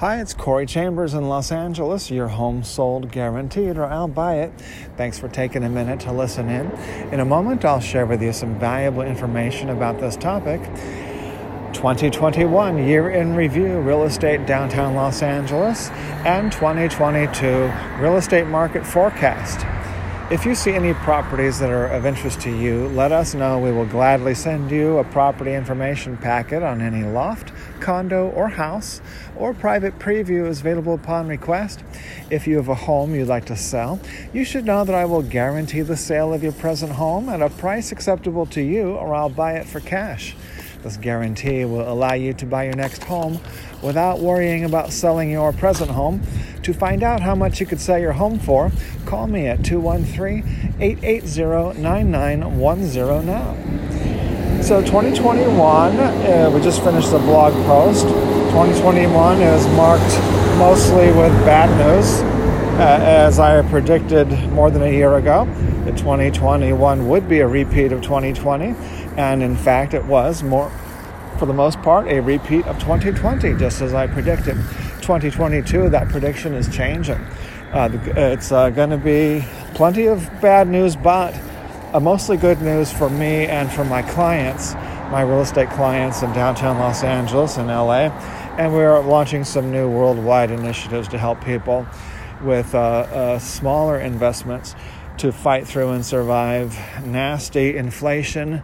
Hi, it's Corey Chambers in Los Angeles. Your home sold guaranteed, or I'll buy it. Thanks for taking a minute to listen in. In a moment, I'll share with you some valuable information about this topic. 2021 Year in Review Real Estate Downtown Los Angeles and 2022 Real Estate Market Forecast. If you see any properties that are of interest to you, let us know. We will gladly send you a property information packet on any loft, condo, or house, or private preview is available upon request. If you have a home you'd like to sell, you should know that I will guarantee the sale of your present home at a price acceptable to you, or I'll buy it for cash. This guarantee will allow you to buy your next home without worrying about selling your present home. To find out how much you could sell your home for, call me at 213 880 9910 now. So, 2021, uh, we just finished the blog post. 2021 is marked mostly with bad news. Uh, as I predicted more than a year ago, that 2021 would be a repeat of 2020 and in fact, it was more, for the most part, a repeat of 2020, just as I predicted. 2022, that prediction is changing. Uh, it's uh, going to be plenty of bad news, but uh, mostly good news for me and for my clients, my real estate clients in downtown Los Angeles and LA. And we're launching some new worldwide initiatives to help people with uh, uh, smaller investments to fight through and survive nasty inflation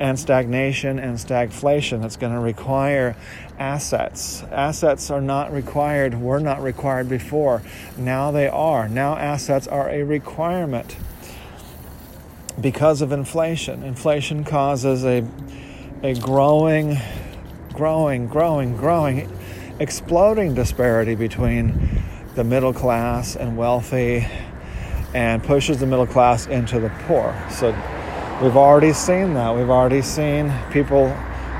and stagnation and stagflation that's going to require assets. Assets are not required, were not required before. Now they are. Now assets are a requirement because of inflation. Inflation causes a, a growing, growing, growing, growing, exploding disparity between the middle class and wealthy and pushes the middle class into the poor. So We've already seen that. We've already seen people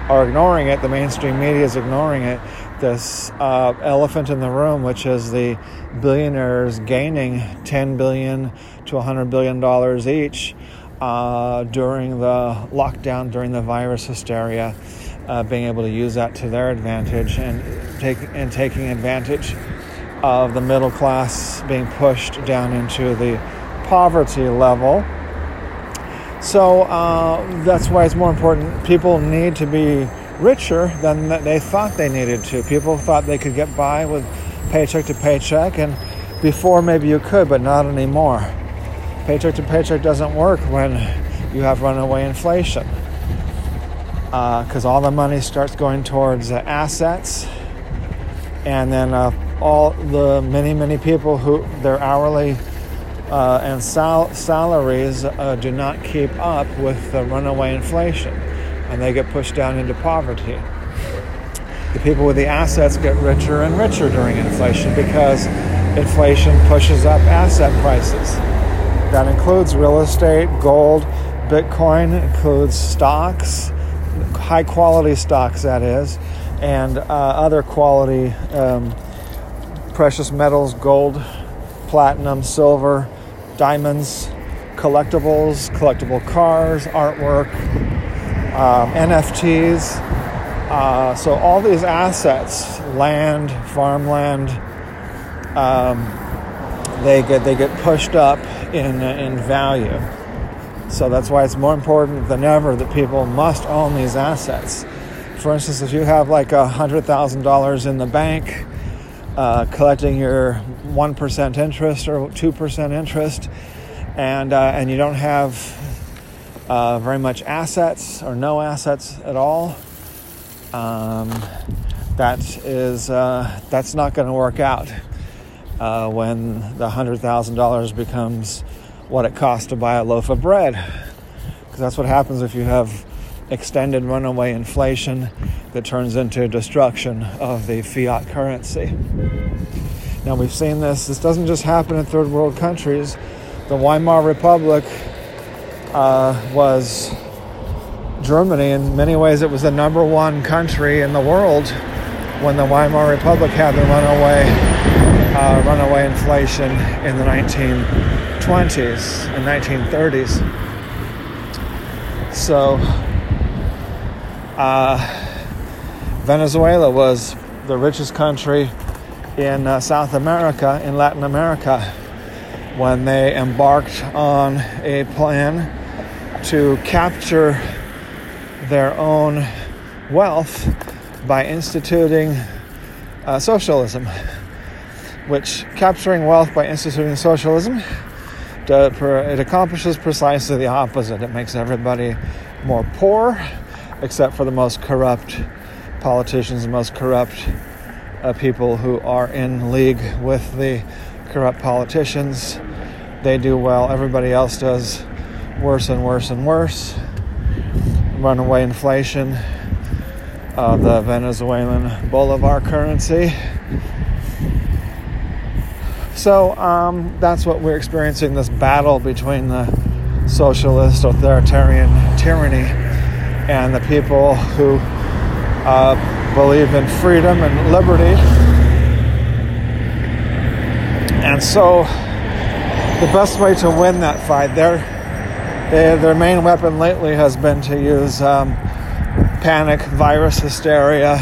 are ignoring it. The mainstream media is ignoring it. This uh, elephant in the room, which is the billionaires gaining 10 billion to 100 billion dollars each uh, during the lockdown, during the virus hysteria, uh, being able to use that to their advantage and take and taking advantage of the middle class being pushed down into the poverty level so uh, that's why it's more important. People need to be richer than they thought they needed to. People thought they could get by with paycheck to paycheck, and before maybe you could, but not anymore. Paycheck to paycheck doesn't work when you have runaway inflation because uh, all the money starts going towards uh, assets, and then uh, all the many many people who their hourly uh, and sal- salaries uh, do not keep up with the runaway inflation and they get pushed down into poverty. The people with the assets get richer and richer during inflation because inflation pushes up asset prices. That includes real estate, gold, Bitcoin, includes stocks, high quality stocks, that is, and uh, other quality um, precious metals, gold, platinum, silver, diamonds, collectibles, collectible cars, artwork, um, NFTs. Uh, so all these assets, land, farmland, um, they get they get pushed up in in value. So that's why it's more important than ever that people must own these assets. For instance, if you have like a hundred thousand dollars in the bank, uh, collecting your one percent interest or two percent interest, and uh, and you don't have uh, very much assets or no assets at all, um, that is uh, that's not going to work out uh, when the hundred thousand dollars becomes what it costs to buy a loaf of bread, because that's what happens if you have extended runaway inflation that turns into destruction of the fiat currency. Now, we've seen this. This doesn't just happen in third world countries. The Weimar Republic uh, was Germany. In many ways, it was the number one country in the world when the Weimar Republic had the runaway, uh, runaway inflation in the 1920s and 1930s. So, uh, Venezuela was the richest country in uh, South America, in Latin America, when they embarked on a plan to capture their own wealth by instituting uh, socialism, which capturing wealth by instituting socialism, it accomplishes precisely the opposite. It makes everybody more poor, except for the most corrupt politicians, the most corrupt uh, people who are in league with the corrupt politicians. They do well, everybody else does worse and worse and worse. Runaway inflation of the Venezuelan bolivar currency. So um, that's what we're experiencing this battle between the socialist authoritarian tyranny and the people who uh, believe in freedom and liberty. And so the best way to win that fight, their, their main weapon lately has been to use um, panic, virus hysteria,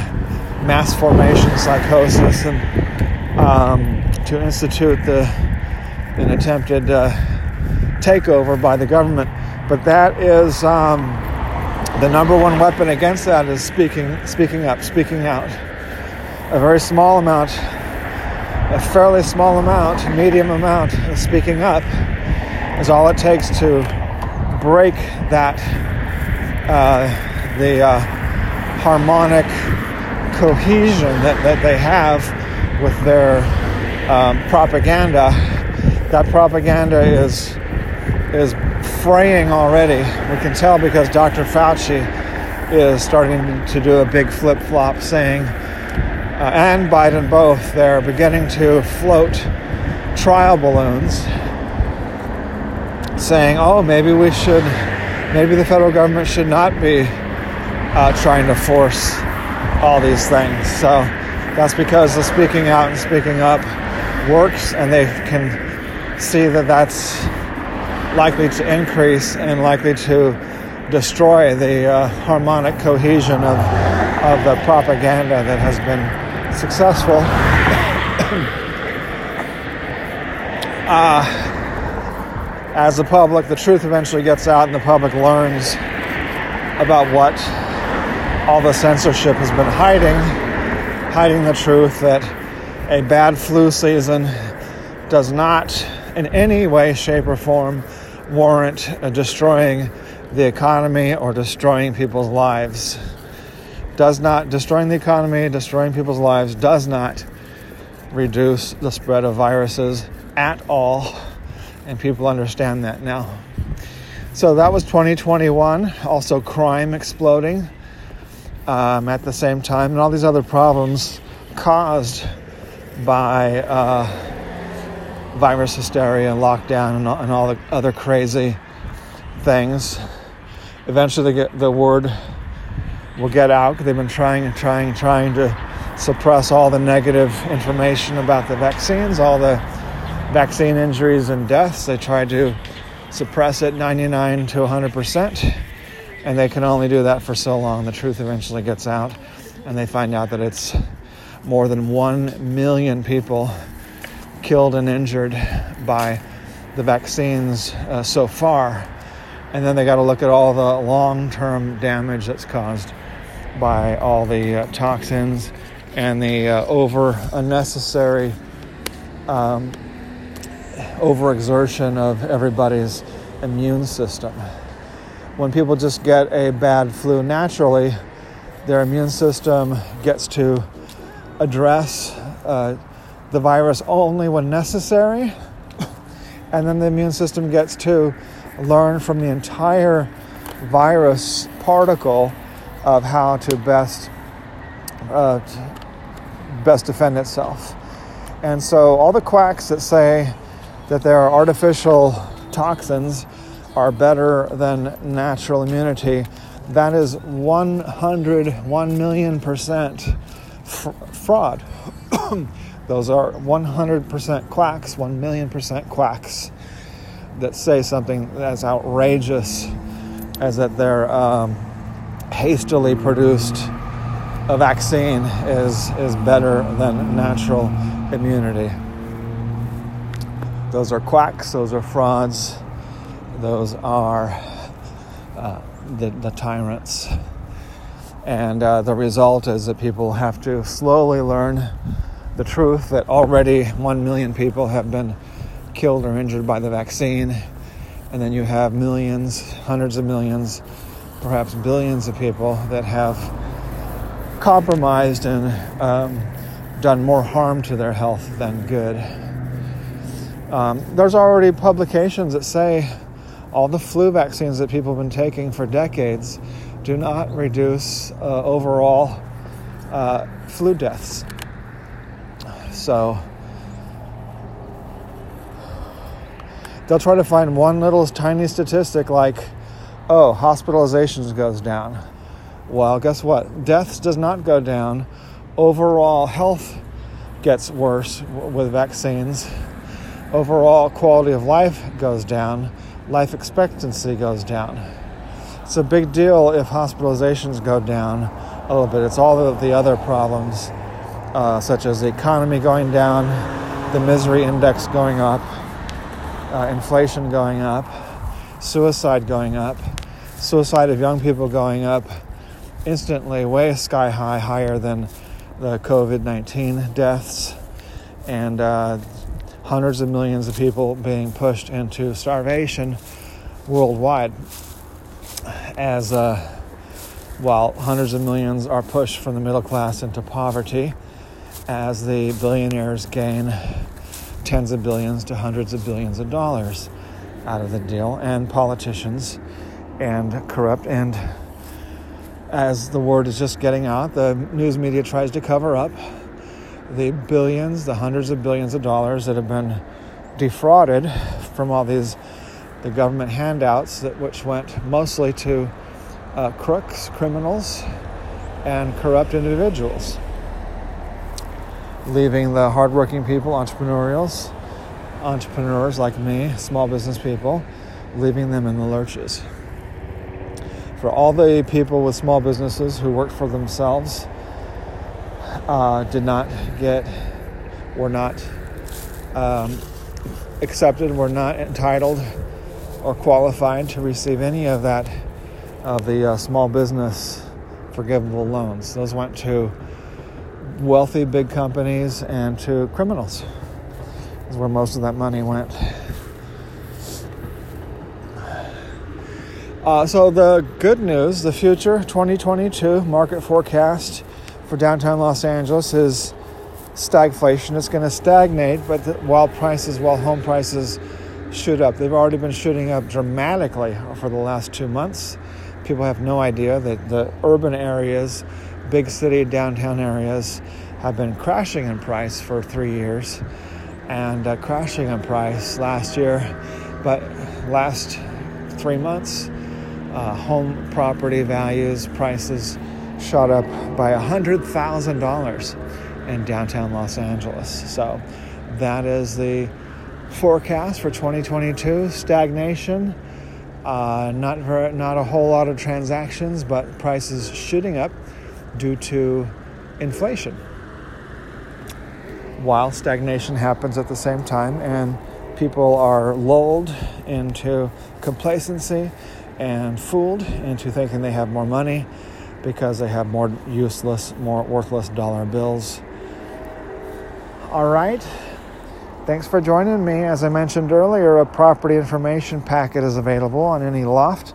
mass formation psychosis, and um, to institute the an attempted uh, takeover by the government. But that is um, the number one weapon against that is speaking, speaking up, speaking out. A very small amount, a fairly small amount, medium amount of speaking up is all it takes to break that. Uh, the uh, harmonic cohesion that, that they have with their um, propaganda. That propaganda is is fraying already. We can tell because Dr. Fauci is starting to do a big flip flop, saying, uh, and Biden both, they're beginning to float trial balloons, saying, oh, maybe we should, maybe the federal government should not be uh, trying to force all these things. So that's because the speaking out and speaking up works, and they can see that that's likely to increase and likely to destroy the uh, harmonic cohesion of, of the propaganda that has been successful. uh, as the public, the truth eventually gets out and the public learns about what all the censorship has been hiding, hiding the truth that a bad flu season does not in any way, shape, or form warrant destroying the economy or destroying people's lives. Does not, destroying the economy, destroying people's lives, does not reduce the spread of viruses at all. And people understand that now. So that was 2021. Also, crime exploding um, at the same time, and all these other problems caused by uh, virus hysteria and lockdown and all, and all, the other crazy things. Eventually, the, the word will get out. They've been trying and trying and trying to suppress all the negative information about the vaccines, all the vaccine injuries and deaths. They try to suppress it 99 to 100 percent and they can only do that for so long. The truth eventually gets out, and they find out that it's more than 1 million people killed and injured by the vaccines uh, so far. And then they got to look at all the long term damage that's caused by all the uh, toxins and the uh, over unnecessary um, overexertion of everybody's immune system when people just get a bad flu naturally, their immune system gets to address uh, the virus only when necessary, and then the immune system gets to learn from the entire virus particle of how to best uh, best defend itself. And so all the quacks that say that there are artificial toxins are better than natural immunity. That is 100, 1 million percent f- fraud. Those are 100% quacks, 1 million percent quacks that say something as outrageous as that they're um, hastily produced a vaccine is, is better than natural immunity. Those are quacks, those are frauds, those are uh, the, the tyrants. And uh, the result is that people have to slowly learn the truth that already 1 million people have been killed or injured by the vaccine. And then you have millions, hundreds of millions, perhaps billions of people that have compromised and um, done more harm to their health than good. Um, there's already publications that say all the flu vaccines that people have been taking for decades do not reduce uh, overall uh, flu deaths. So they'll try to find one little tiny statistic like, oh, hospitalizations goes down. Well, guess what? Deaths does not go down. Overall health gets worse with vaccines. Overall quality of life goes down life expectancy goes down. It's a big deal if hospitalizations go down a little bit. It's all of the other problems, uh, such as the economy going down, the misery index going up, uh, inflation going up, suicide going up, suicide of young people going up instantly, way sky high, higher than the COVID 19 deaths. And uh, hundreds of millions of people being pushed into starvation worldwide as uh, while hundreds of millions are pushed from the middle class into poverty as the billionaires gain tens of billions to hundreds of billions of dollars out of the deal and politicians and corrupt and as the word is just getting out the news media tries to cover up the billions, the hundreds of billions of dollars that have been defrauded from all these the government handouts that which went mostly to uh, crooks, criminals, and corrupt individuals, leaving the hardworking people, entrepreneurials, entrepreneurs like me, small business people, leaving them in the lurches. For all the people with small businesses who work for themselves uh, did not get, were not um, accepted, were not entitled or qualified to receive any of that of the uh, small business forgivable loans. Those went to wealthy big companies and to criminals. Is where most of that money went. Uh, so the good news, the future 2022 market forecast for downtown Los Angeles is stagflation. It's going to stagnate, but the, while prices, while home prices shoot up, they've already been shooting up dramatically for the last two months. People have no idea that the urban areas, big city downtown areas, have been crashing in price for three years, and uh, crashing in price last year, but last three months, uh, home property values prices shot up by $100,000 in downtown Los Angeles. So that is the forecast for 2022 stagnation. Uh, not, very, not a whole lot of transactions, but prices shooting up due to inflation. While stagnation happens at the same time, and people are lulled into complacency and fooled into thinking they have more money because they have more useless, more worthless dollar bills. All right. Thanks for joining me. As I mentioned earlier, a property information packet is available on any loft,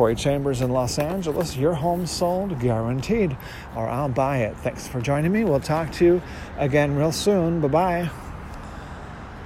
Corey Chambers in Los Angeles, your home sold guaranteed, or I'll buy it. Thanks for joining me. We'll talk to you again real soon. Bye bye.